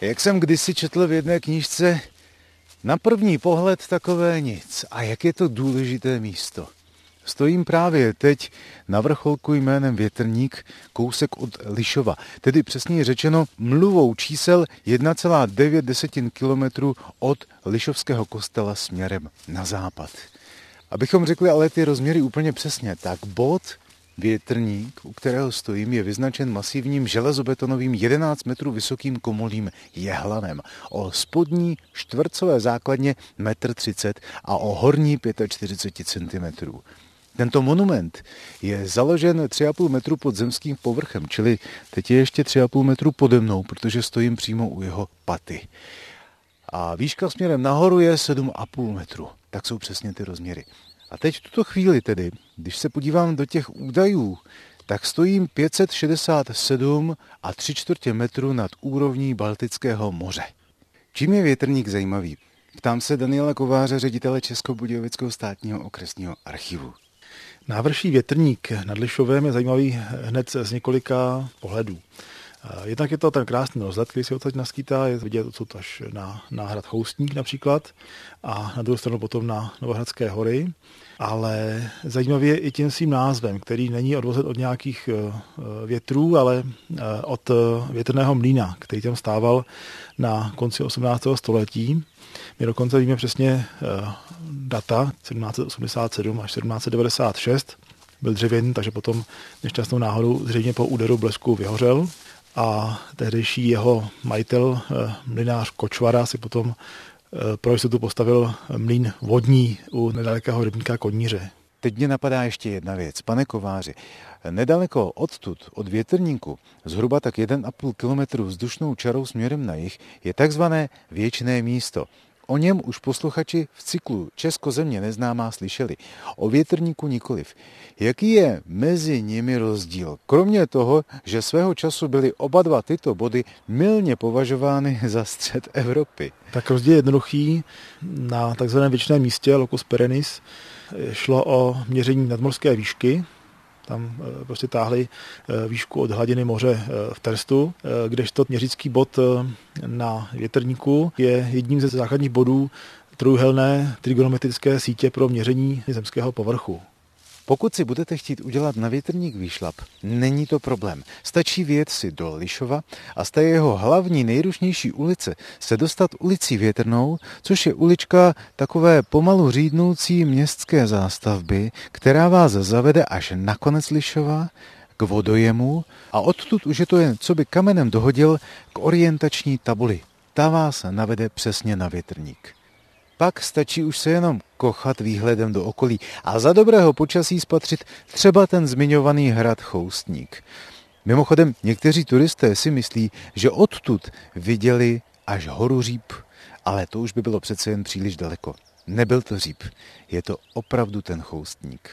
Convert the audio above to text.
Jak jsem kdysi četl v jedné knížce, na první pohled takové nic. A jak je to důležité místo. Stojím právě teď na vrcholku jménem Větrník, kousek od Lišova, tedy přesně řečeno mluvou čísel 1,9 km od Lišovského kostela směrem na západ. Abychom řekli ale ty rozměry úplně přesně, tak bod Větrník, u kterého stojím, je vyznačen masivním železobetonovým 11 metrů vysokým komolím jehlanem o spodní čtvrcové základně 1,30 m a o horní 45 cm. Tento monument je založen 3,5 metru pod zemským povrchem, čili teď je ještě 3,5 metru pode mnou, protože stojím přímo u jeho paty. A výška směrem nahoru je 7,5 metru. Tak jsou přesně ty rozměry. A teď v tuto chvíli tedy, když se podívám do těch údajů, tak stojím 567 a 3 čtvrtě metru nad úrovní Baltického moře. Čím je větrník zajímavý? Ptám se Daniela Kováře, ředitele Českobudějovického státního okresního archivu. Návrší větrník nad Lišovem je zajímavý hned z několika pohledů. Jednak je to ten krásný rozhled, který se odsaď naskýtá, je vidět odsud až na náhrad Choustník například a na druhou stranu potom na Novohradské hory. Ale zajímavý je i tím svým názvem, který není odvozet od nějakých eh, větrů, ale eh, od větrného mlína, který tam stával na konci 18. století. My dokonce víme přesně eh, data 1787 až 1796. Byl dřevěný, takže potom nešťastnou náhodou zřejmě po úderu blesku vyhořel a tehdejší jeho majitel, eh, mlinář Kočvara, si potom eh, pro jistotu postavil mlín vodní u nedalekého rybníka Koníře. Teď mě napadá ještě jedna věc. Pane Kováři, nedaleko odtud, od větrníku, zhruba tak 1,5 kilometru vzdušnou čarou směrem na jih, je takzvané věčné místo. O něm už posluchači v cyklu Česko země neznámá slyšeli. O větrníku nikoliv. Jaký je mezi nimi rozdíl? Kromě toho, že svého času byly oba dva tyto body milně považovány za střed Evropy. Tak rozdíl je jednoduchý. Na takzvaném věčném místě Locus Perennis šlo o měření nadmorské výšky, tam eh, prostě táhli eh, výšku od hladiny moře eh, v Terstu, kdežto měřický bod na větrníku je jedním ze základních bodů trojuhelné trigonometrické sítě pro měření zemského povrchu. Pokud si budete chtít udělat na větrník výšlap, není to problém. Stačí vyjet si do Lišova a z té jeho hlavní nejrušnější ulice se dostat ulicí Větrnou, což je ulička takové pomalu řídnoucí městské zástavby, která vás zavede až na konec Lišova, k vodojemu a odtud už je to jen, co by kamenem dohodil, k orientační tabuli. Ta vás navede přesně na větrník. Pak stačí už se jenom kochat výhledem do okolí a za dobrého počasí spatřit třeba ten zmiňovaný hrad Choustník. Mimochodem, někteří turisté si myslí, že odtud viděli až horu Říp, ale to už by bylo přece jen příliš daleko. Nebyl to Říp, je to opravdu ten Choustník.